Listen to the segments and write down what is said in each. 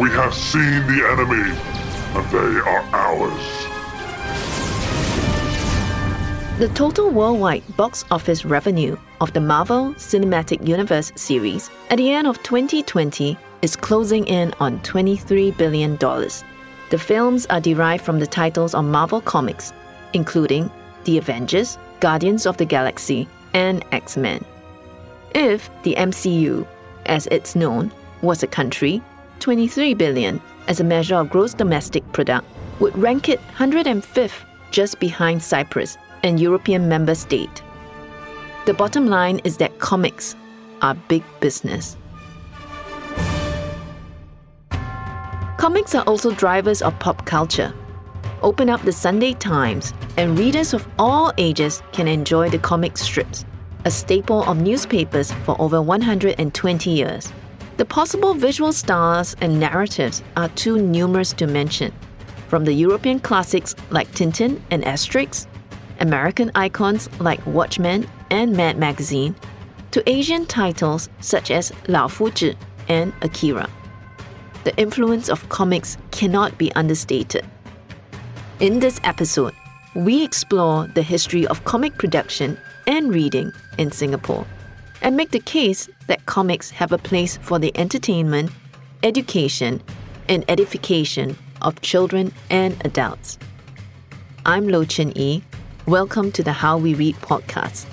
We have seen the enemy, and they are ours. The total worldwide box office revenue of the Marvel Cinematic Universe series at the end of 2020 is closing in on $23 billion. The films are derived from the titles of Marvel Comics, including The Avengers, Guardians of the Galaxy, and X Men. If the MCU, as it's known, was a country, 23 billion as a measure of gross domestic product would rank it 105th just behind Cyprus and European member state. The bottom line is that comics are big business. Comics are also drivers of pop culture. Open up the Sunday Times, and readers of all ages can enjoy the comic strips, a staple of newspapers for over 120 years. The possible visual styles and narratives are too numerous to mention, from the European classics like Tintin and Asterix, American icons like Watchmen and Mad Magazine, to Asian titles such as Lao Fu Zhi and Akira. The influence of comics cannot be understated. In this episode, we explore the history of comic production and reading in Singapore and make the case that comics have a place for the entertainment, education, and edification of children and adults. I'm Lo Chen Yi. Welcome to the How We Read podcast.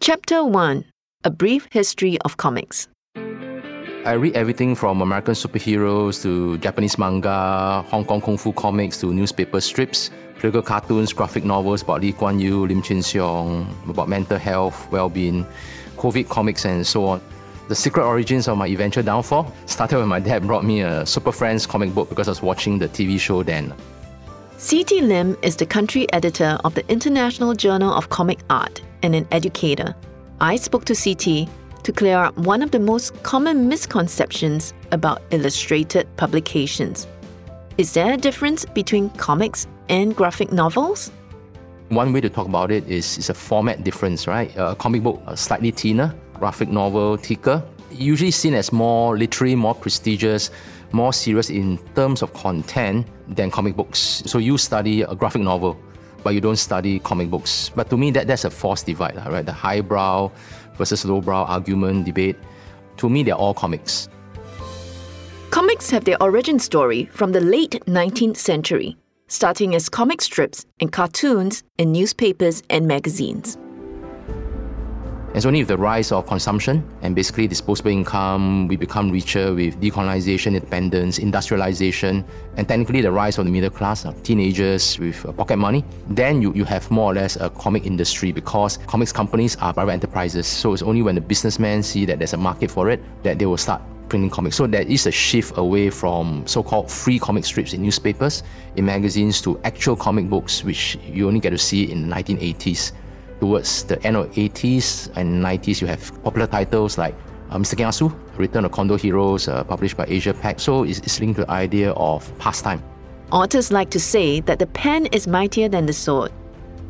Chapter 1 A Brief History of Comics. I read everything from American superheroes to Japanese manga, Hong Kong kung fu comics to newspaper strips, political cartoons, graphic novels about Lee Kuan Yew, Lim Chin Siong, about mental health, well-being, COVID comics, and so on. The secret origins of my eventual downfall started when my dad brought me a Super Friends comic book because I was watching the TV show then. C.T. Lim is the country editor of the International Journal of Comic Art and an educator. I spoke to C.T to clear up one of the most common misconceptions about illustrated publications. Is there a difference between comics and graphic novels? One way to talk about it is, is a format difference, right? A comic book slightly thinner, graphic novel thicker, usually seen as more literary, more prestigious, more serious in terms of content than comic books. So you study a graphic novel, but you don't study comic books. But to me, that, that's a false divide, right? The highbrow, versus lowbrow argument, debate. To me, they're all comics. Comics have their origin story from the late 19th century, starting as comic strips and cartoons in newspapers and magazines. It's only with the rise of consumption and basically disposable income, we become richer with decolonization, independence, industrialization, and technically the rise of the middle class, of teenagers with uh, pocket money. Then you, you have more or less a comic industry because comics companies are private enterprises. So it's only when the businessmen see that there's a market for it that they will start printing comics. So there is a shift away from so-called free comic strips in newspapers, in magazines, to actual comic books, which you only get to see in the 1980s towards the end of 80s and 90s, you have popular titles like uh, Mr. Kiasu, Return of Condor Heroes, uh, published by Asiapac. So it's, it's linked to the idea of pastime. Authors like to say that the pen is mightier than the sword.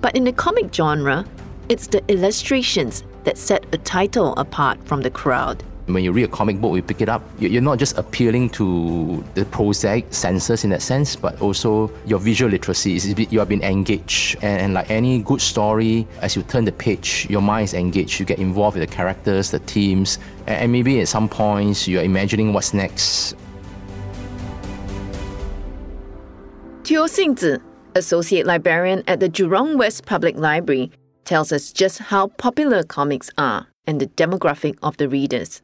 But in the comic genre, it's the illustrations that set a title apart from the crowd when you read a comic book, you pick it up, you're not just appealing to the prosaic senses in that sense, but also your visual literacy. You have been engaged. And, like any good story, as you turn the page, your mind is engaged. You get involved with the characters, the themes, and, and maybe at some points you're imagining what's next. Teo Xingzi, Associate Librarian at the Jurong West Public Library, tells us just how popular comics are and the demographic of the readers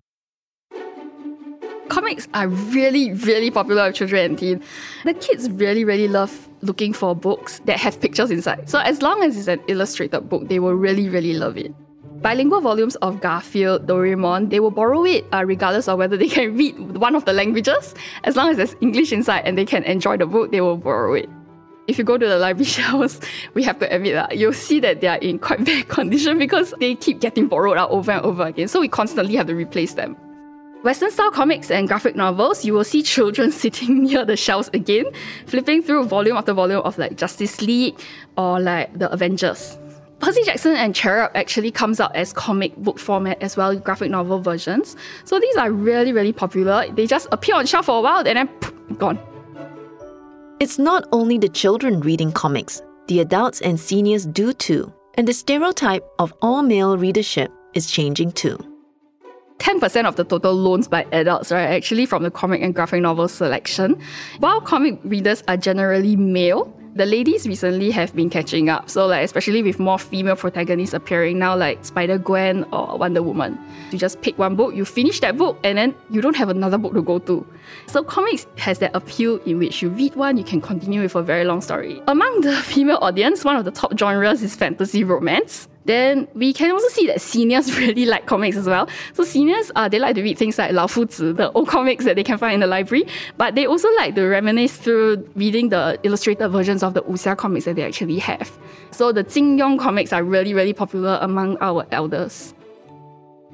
comics are really, really popular with children and teens. The kids really, really love looking for books that have pictures inside. So as long as it's an illustrated book, they will really, really love it. Bilingual volumes of Garfield, Doraemon, they will borrow it uh, regardless of whether they can read one of the languages. As long as there's English inside and they can enjoy the book, they will borrow it. If you go to the library shelves, we have to admit that you'll see that they are in quite bad condition because they keep getting borrowed out over and over again. So we constantly have to replace them. Western style comics and graphic novels, you will see children sitting near the shelves again, flipping through volume after volume of like Justice League or like the Avengers. Percy Jackson and Cherub actually comes out as comic book format as well, graphic novel versions. So these are really, really popular. They just appear on shelf for a while and then poof, gone. It's not only the children reading comics, the adults and seniors do too. And the stereotype of all male readership is changing too. 10% of the total loans by adults are actually from the comic and graphic novel selection. While comic readers are generally male, the ladies recently have been catching up. So, like, especially with more female protagonists appearing now, like Spider Gwen or Wonder Woman. You just pick one book, you finish that book, and then you don't have another book to go to. So, comics has that appeal in which you read one, you can continue with a very long story. Among the female audience, one of the top genres is fantasy romance. Then we can also see that seniors really like comics as well. So seniors, uh, they like to read things like Lao Fu Zi, the old comics that they can find in the library, but they also like to reminisce through reading the illustrated versions of the wuxia comics that they actually have. So the Jin Yong comics are really, really popular among our elders.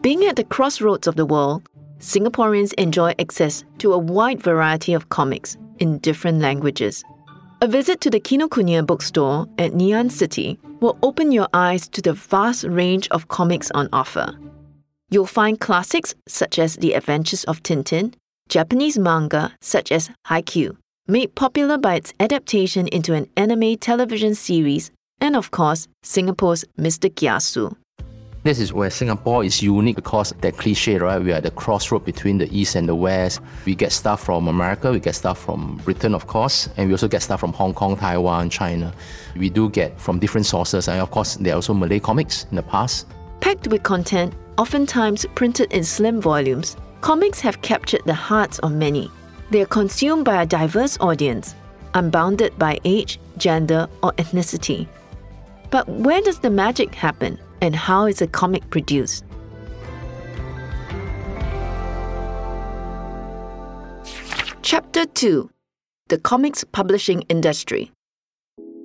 Being at the crossroads of the world, Singaporeans enjoy access to a wide variety of comics in different languages. A visit to the Kinokuniya bookstore at Ann City will open your eyes to the vast range of comics on offer. You'll find classics such as The Adventures of Tintin, Japanese manga such as Haikyuu, made popular by its adaptation into an anime television series, and of course, Singapore's Mr. Kiasu. This is where Singapore is unique because that cliche, right? We are the crossroad between the East and the West. We get stuff from America, we get stuff from Britain, of course, and we also get stuff from Hong Kong, Taiwan, China. We do get from different sources, and of course, there are also Malay comics in the past. Packed with content, oftentimes printed in slim volumes, comics have captured the hearts of many. They are consumed by a diverse audience, unbounded by age, gender, or ethnicity. But where does the magic happen? And how is a comic produced? Chapter 2 The Comics Publishing Industry.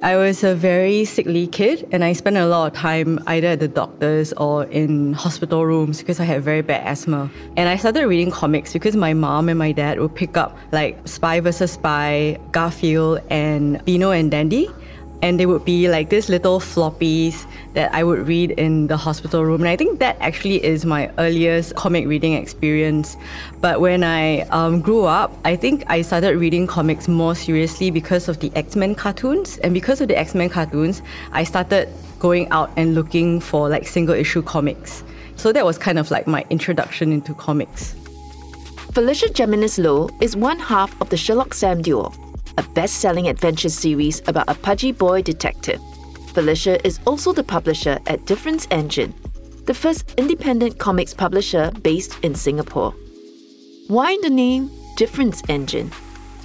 I was a very sickly kid and I spent a lot of time either at the doctor's or in hospital rooms because I had very bad asthma. And I started reading comics because my mom and my dad would pick up like Spy vs. Spy, Garfield, and Beano and Dandy and they would be like these little floppies that I would read in the hospital room. And I think that actually is my earliest comic reading experience. But when I um, grew up, I think I started reading comics more seriously because of the X Men cartoons. And because of the X Men cartoons, I started going out and looking for like single issue comics. So that was kind of like my introduction into comics. Felicia Jimenez Low is one half of the Sherlock Sam duo a best selling adventure series about a pudgy boy detective. Felicia is also the publisher at Difference Engine, the first independent comics publisher based in Singapore. Why the name Difference Engine?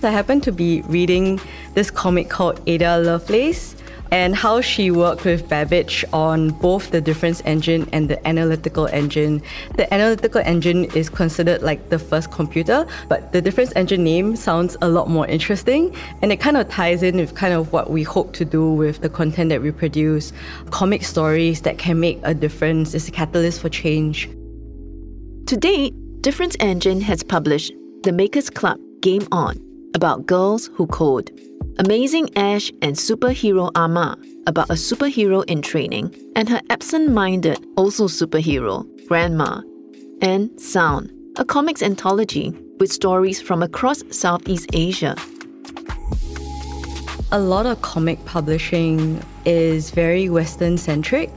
I happened to be reading this comic called Ada Lovelace and how she worked with Babbage on both the difference engine and the analytical engine. The analytical engine is considered like the first computer, but the difference engine name sounds a lot more interesting and it kind of ties in with kind of what we hope to do with the content that we produce. Comic stories that can make a difference is a catalyst for change. To date, Difference Engine has published The Makers Club Game On about girls who code. Amazing Ash and Superhero Ama about a superhero in training and her absent minded, also superhero, Grandma, and Sound, a comics anthology with stories from across Southeast Asia. A lot of comic publishing is very Western centric.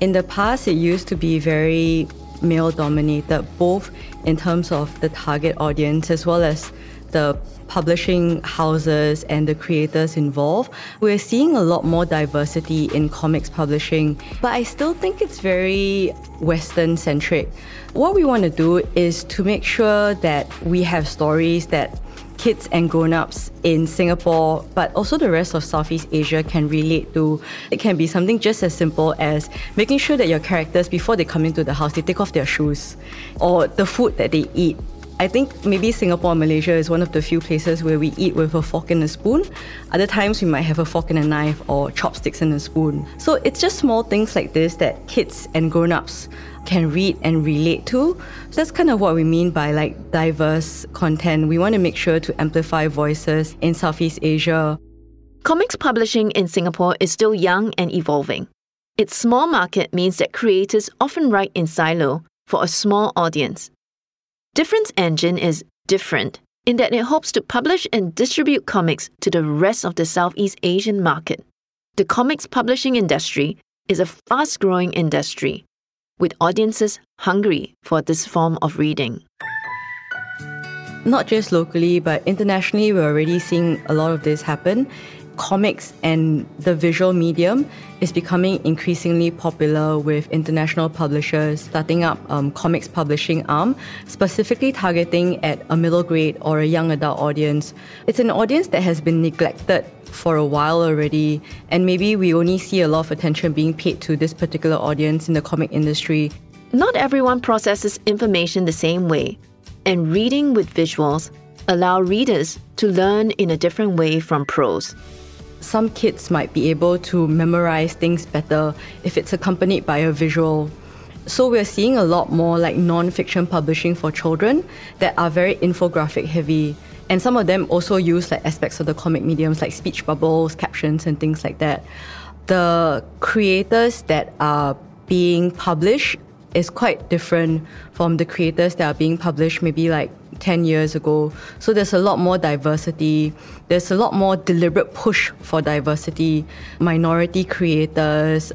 In the past, it used to be very male dominated, both in terms of the target audience as well as the publishing houses and the creators involved. We're seeing a lot more diversity in comics publishing, but I still think it's very Western centric. What we want to do is to make sure that we have stories that kids and grown-ups in Singapore, but also the rest of Southeast Asia can relate to. It can be something just as simple as making sure that your characters, before they come into the house, they take off their shoes, or the food that they eat I think maybe Singapore and Malaysia is one of the few places where we eat with a fork and a spoon. Other times we might have a fork and a knife or chopsticks and a spoon. So it's just small things like this that kids and grown-ups can read and relate to. So that's kind of what we mean by like diverse content. We want to make sure to amplify voices in Southeast Asia. Comics publishing in Singapore is still young and evolving. Its small market means that creators often write in silo for a small audience. Difference Engine is different in that it hopes to publish and distribute comics to the rest of the Southeast Asian market. The comics publishing industry is a fast growing industry with audiences hungry for this form of reading. Not just locally, but internationally, we're already seeing a lot of this happen comics and the visual medium is becoming increasingly popular with international publishers starting up um, comics publishing arm, specifically targeting at a middle grade or a young adult audience. It's an audience that has been neglected for a while already, and maybe we only see a lot of attention being paid to this particular audience in the comic industry. Not everyone processes information the same way, and reading with visuals allow readers to learn in a different way from prose some kids might be able to memorize things better if it's accompanied by a visual. So we're seeing a lot more like non-fiction publishing for children that are very infographic heavy. And some of them also use like aspects of the comic mediums like speech bubbles, captions and things like that. The creators that are being published is quite different from the creators that are being published maybe like 10 years ago. So there's a lot more diversity. There's a lot more deliberate push for diversity. Minority creators,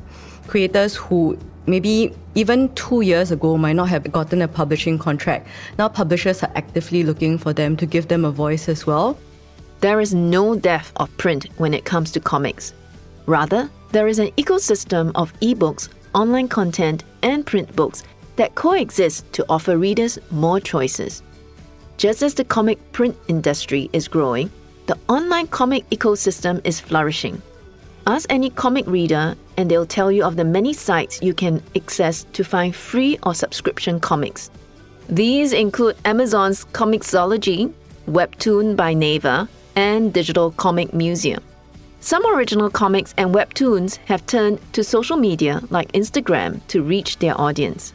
creators who maybe even two years ago might not have gotten a publishing contract. Now publishers are actively looking for them to give them a voice as well. There is no death of print when it comes to comics. Rather, there is an ecosystem of ebooks, online content, and print books that coexist to offer readers more choices. Just as the comic print industry is growing, the online comic ecosystem is flourishing. Ask any comic reader, and they'll tell you of the many sites you can access to find free or subscription comics. These include Amazon's Comixology, Webtoon by Naver, and Digital Comic Museum. Some original comics and webtoons have turned to social media like Instagram to reach their audience.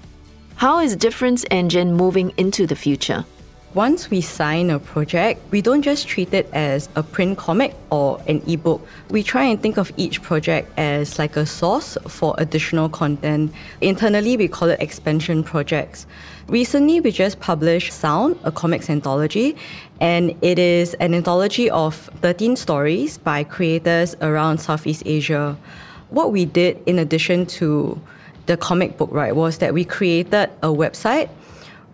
How is Difference Engine moving into the future? Once we sign a project, we don't just treat it as a print comic or an ebook. We try and think of each project as like a source for additional content. Internally, we call it expansion projects. Recently, we just published Sound, a comics anthology, and it is an anthology of 13 stories by creators around Southeast Asia. What we did in addition to the comic book, right, was that we created a website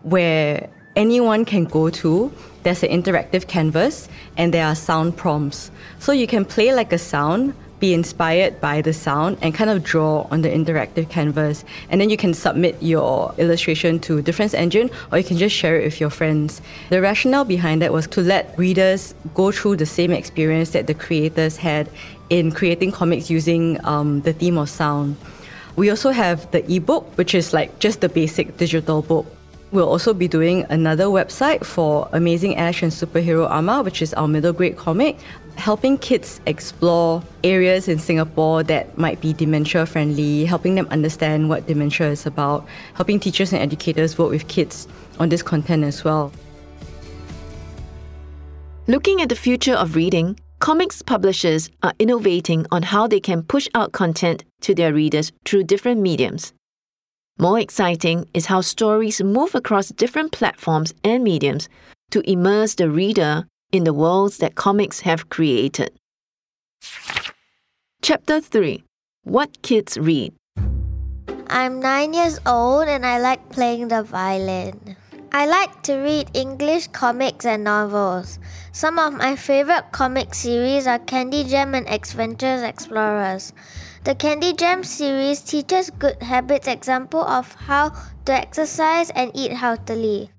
where anyone can go to. There's an interactive canvas and there are sound prompts. So you can play like a sound, be inspired by the sound, and kind of draw on the interactive canvas. And then you can submit your illustration to Difference Engine or you can just share it with your friends. The rationale behind that was to let readers go through the same experience that the creators had in creating comics using um, the theme of sound. We also have the ebook, which is like just the basic digital book. We'll also be doing another website for Amazing Ash and Superhero Ama, which is our middle grade comic, helping kids explore areas in Singapore that might be dementia friendly, helping them understand what dementia is about, helping teachers and educators work with kids on this content as well. Looking at the future of reading, comics publishers are innovating on how they can push out content to their readers through different mediums. More exciting is how stories move across different platforms and mediums to immerse the reader in the worlds that comics have created. Chapter 3 What Kids Read I'm nine years old and I like playing the violin. I like to read English comics and novels. Some of my favorite comic series are Candy Jam and X-Ventures Explorers. The Candy Jam series teaches good habits example of how to exercise and eat healthily.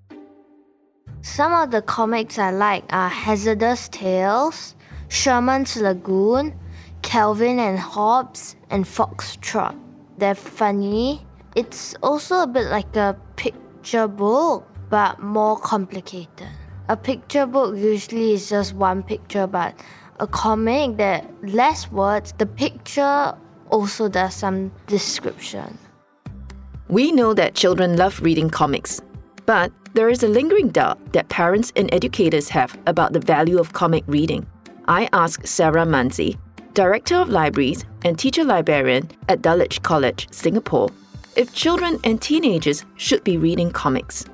Some of the comics I like are Hazardous Tales, Sherman's Lagoon, Calvin and Hobbes, and Foxtrot. They're funny. It's also a bit like a picture book, but more complicated. A picture book usually is just one picture, but a comic that less words, the picture also does some description. We know that children love reading comics, but there is a lingering doubt that parents and educators have about the value of comic reading. I asked Sarah Manzi, Director of Libraries and Teacher Librarian at Dulwich College, Singapore, if children and teenagers should be reading comics.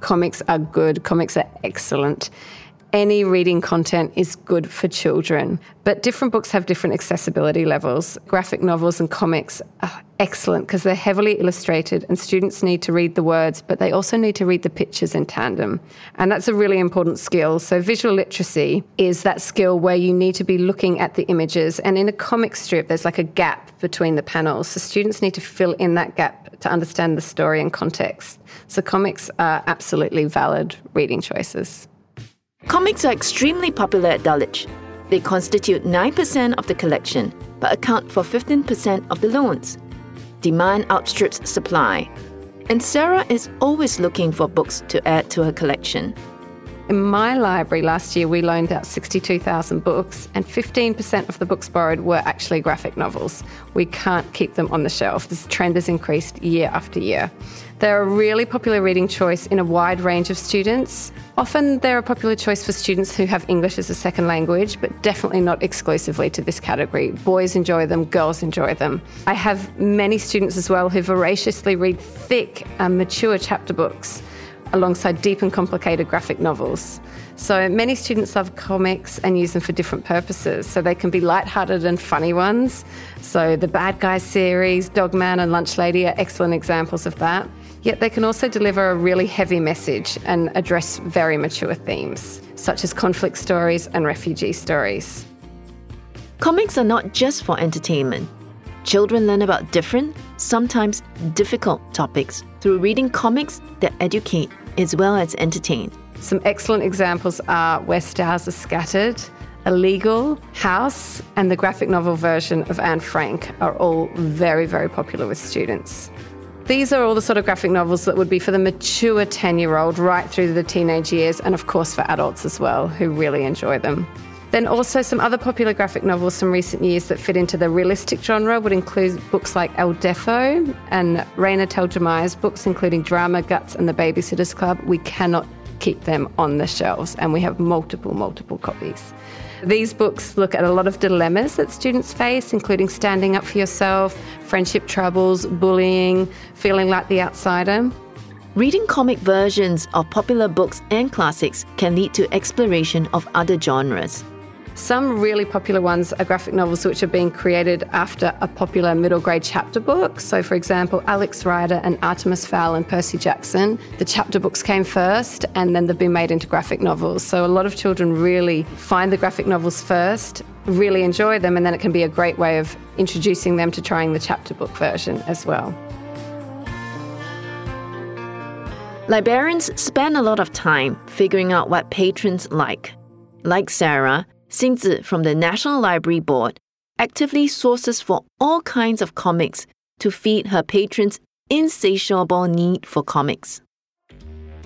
Comics are good, comics are excellent any reading content is good for children, but different books have different accessibility levels. Graphic novels and comics are excellent because they're heavily illustrated and students need to read the words, but they also need to read the pictures in tandem. And that's a really important skill. So, visual literacy is that skill where you need to be looking at the images. And in a comic strip, there's like a gap between the panels. So, students need to fill in that gap to understand the story and context. So, comics are absolutely valid reading choices. Comics are extremely popular at Dulwich. They constitute 9% of the collection, but account for 15% of the loans. Demand outstrips supply, and Sarah is always looking for books to add to her collection. In my library last year, we loaned out 62,000 books, and 15% of the books borrowed were actually graphic novels. We can't keep them on the shelf. This trend has increased year after year. They're a really popular reading choice in a wide range of students. Often they're a popular choice for students who have English as a second language, but definitely not exclusively to this category. Boys enjoy them, girls enjoy them. I have many students as well who voraciously read thick and mature chapter books alongside deep and complicated graphic novels. So many students love comics and use them for different purposes. So they can be light-hearted and funny ones. So the Bad Guys series, Dogman and Lunch Lady are excellent examples of that. Yet they can also deliver a really heavy message and address very mature themes, such as conflict stories and refugee stories. Comics are not just for entertainment. Children learn about different, sometimes difficult topics through reading comics that educate as well as entertain. Some excellent examples are Where Stars Are Scattered, Illegal, House, and the graphic novel version of Anne Frank are all very, very popular with students. These are all the sort of graphic novels that would be for the mature 10 year old right through the teenage years, and of course for adults as well who really enjoy them. Then also some other popular graphic novels from recent years that fit into the realistic genre would include books like El Deafo and Raina Telgemeier's books, including Drama, Guts, and The Babysitter's Club. We cannot keep them on the shelves, and we have multiple, multiple copies. These books look at a lot of dilemmas that students face, including standing up for yourself, friendship troubles, bullying, feeling like the outsider. Reading comic versions of popular books and classics can lead to exploration of other genres. Some really popular ones are graphic novels which are being created after a popular middle grade chapter book. So, for example, Alex Rider and Artemis Fowl and Percy Jackson, the chapter books came first and then they've been made into graphic novels. So, a lot of children really find the graphic novels first, really enjoy them, and then it can be a great way of introducing them to trying the chapter book version as well. Librarians spend a lot of time figuring out what patrons like. Like Sarah, Xingzi from the National Library Board actively sources for all kinds of comics to feed her patrons' insatiable need for comics.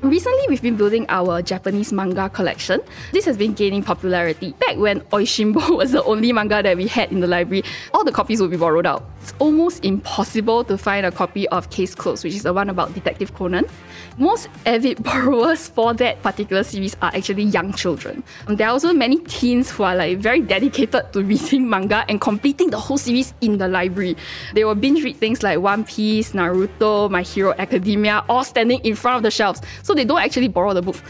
Recently, we've been building our Japanese manga collection. This has been gaining popularity. Back when Oishinbo was the only manga that we had in the library, all the copies would be borrowed out. It's almost impossible to find a copy of Case Closed, which is the one about Detective Conan. Most avid borrowers for that particular series are actually young children. Um, there are also many teens who are like very dedicated to reading manga and completing the whole series in the library. They will binge read things like One Piece, Naruto, My Hero Academia, all standing in front of the shelves. So so they don't actually borrow the books.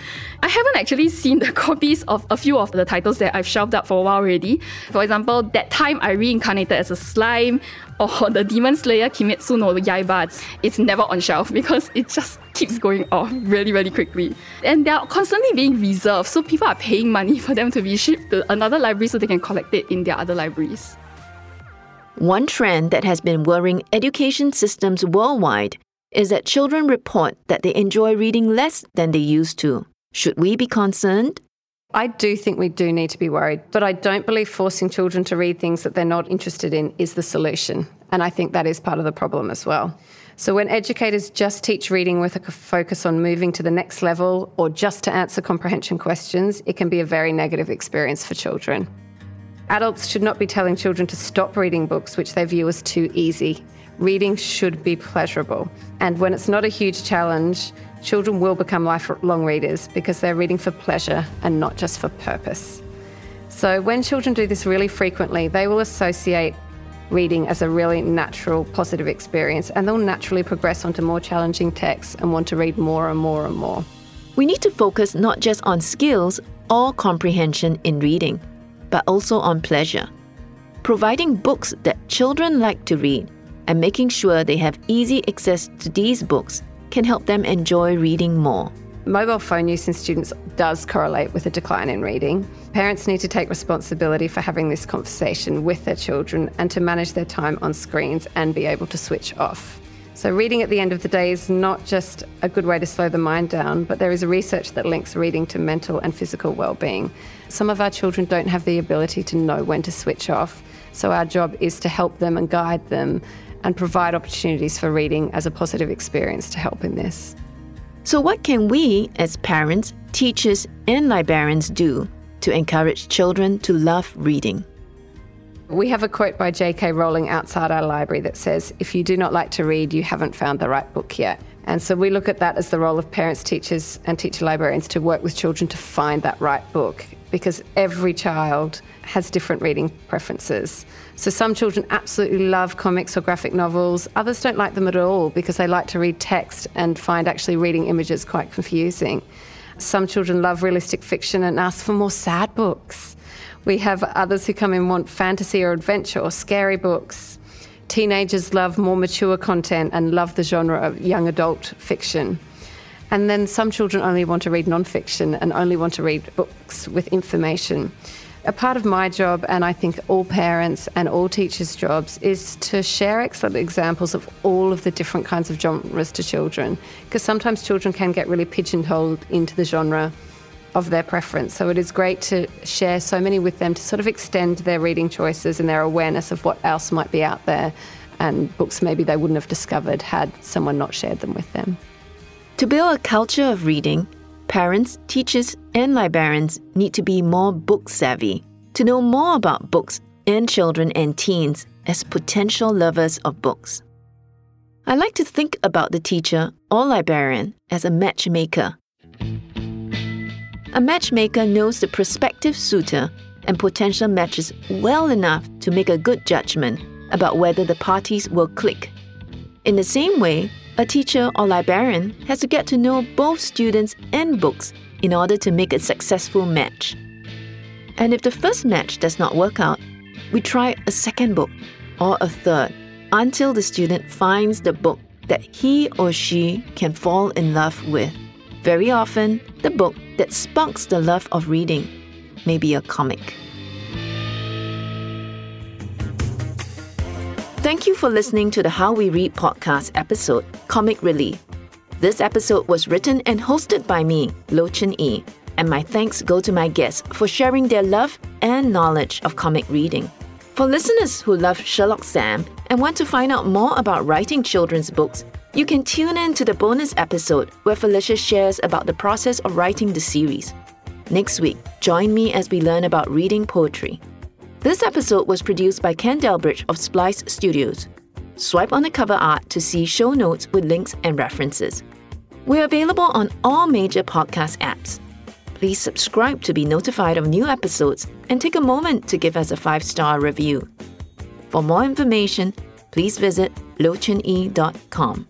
I haven't actually seen the copies of a few of the titles that I've shelved up for a while already. For example, that time I reincarnated as a slime, or the Demon Slayer Kimetsu no Yaiba. It's never on shelf because it just keeps going off really, really quickly. And they're constantly being reserved, so people are paying money for them to be shipped to another library so they can collect it in their other libraries. One trend that has been worrying education systems worldwide is that children report that they enjoy reading less than they used to. Should we be concerned? I do think we do need to be worried, but I don't believe forcing children to read things that they're not interested in is the solution. And I think that is part of the problem as well. So, when educators just teach reading with a focus on moving to the next level or just to answer comprehension questions, it can be a very negative experience for children. Adults should not be telling children to stop reading books which they view as too easy reading should be pleasurable. And when it's not a huge challenge, children will become lifelong readers because they're reading for pleasure and not just for purpose. So when children do this really frequently, they will associate reading as a really natural, positive experience, and they'll naturally progress onto more challenging texts and want to read more and more and more. We need to focus not just on skills or comprehension in reading, but also on pleasure. Providing books that children like to read and making sure they have easy access to these books can help them enjoy reading more. Mobile phone use in students does correlate with a decline in reading. Parents need to take responsibility for having this conversation with their children and to manage their time on screens and be able to switch off. So, reading at the end of the day is not just a good way to slow the mind down, but there is research that links reading to mental and physical well-being. Some of our children don't have the ability to know when to switch off, so our job is to help them and guide them and provide opportunities for reading as a positive experience to help in this. So, what can we, as parents, teachers, and librarians, do to encourage children to love reading? We have a quote by J.K. Rowling outside our library that says, If you do not like to read, you haven't found the right book yet. And so we look at that as the role of parents, teachers, and teacher librarians to work with children to find that right book because every child has different reading preferences. So some children absolutely love comics or graphic novels, others don't like them at all because they like to read text and find actually reading images quite confusing. Some children love realistic fiction and ask for more sad books. We have others who come in want fantasy or adventure or scary books. Teenagers love more mature content and love the genre of young adult fiction. And then some children only want to read non-fiction and only want to read books with information. A part of my job, and I think all parents and all teachers' jobs, is to share excellent examples of all of the different kinds of genres to children. Because sometimes children can get really pigeonholed into the genre of their preference. So it is great to share so many with them to sort of extend their reading choices and their awareness of what else might be out there and books maybe they wouldn't have discovered had someone not shared them with them. To build a culture of reading, parents, teachers, and librarians need to be more book savvy, to know more about books and children and teens as potential lovers of books. I like to think about the teacher or librarian as a matchmaker a matchmaker knows the prospective suitor and potential matches well enough to make a good judgment about whether the parties will click. In the same way, a teacher or librarian has to get to know both students and books in order to make a successful match. And if the first match does not work out, we try a second book or a third until the student finds the book that he or she can fall in love with. Very often, the book that sparks the love of reading may be a comic. Thank you for listening to the How We Read podcast episode, Comic Relief. This episode was written and hosted by me, Lo Chen Yi, and my thanks go to my guests for sharing their love and knowledge of comic reading. For listeners who love Sherlock Sam and want to find out more about writing children's books, you can tune in to the bonus episode where Felicia shares about the process of writing the series. Next week, join me as we learn about reading poetry. This episode was produced by Ken Delbridge of Splice Studios. Swipe on the cover art to see show notes with links and references. We're available on all major podcast apps. Please subscribe to be notified of new episodes and take a moment to give us a five star review. For more information, please visit locheny.com.